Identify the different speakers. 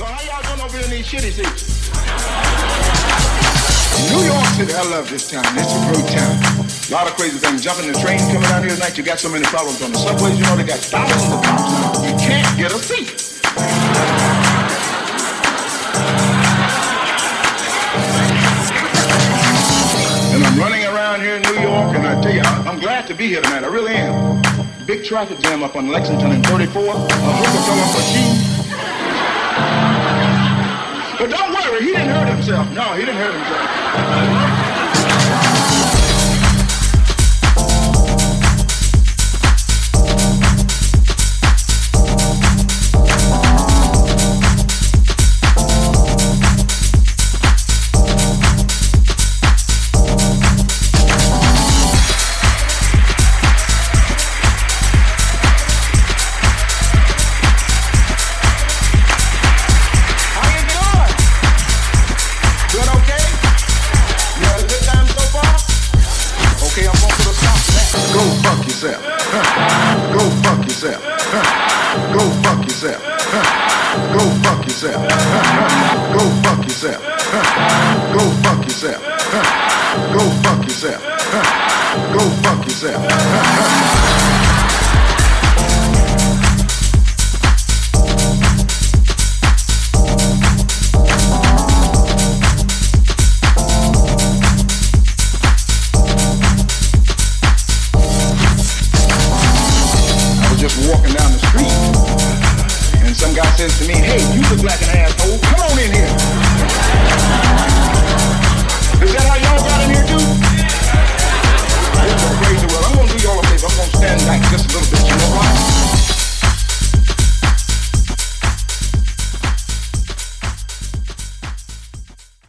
Speaker 1: So how y'all doing over in these shitty seats? New York City, I love this town. It's a great town. A lot of crazy things. Jumping the train coming down here tonight, you got so many problems on the subways. You know they got thousands of cops. You can't get a seat. And I'm running around here in New York, and I tell you, I'm glad to be here tonight. I really am. Big traffic jam up on Lexington and 34. A hooker fell off a himself. No, he didn't hurt himself. Uh, yourself. says to me, hey, you look like an asshole. Come on in here. Is that how y'all got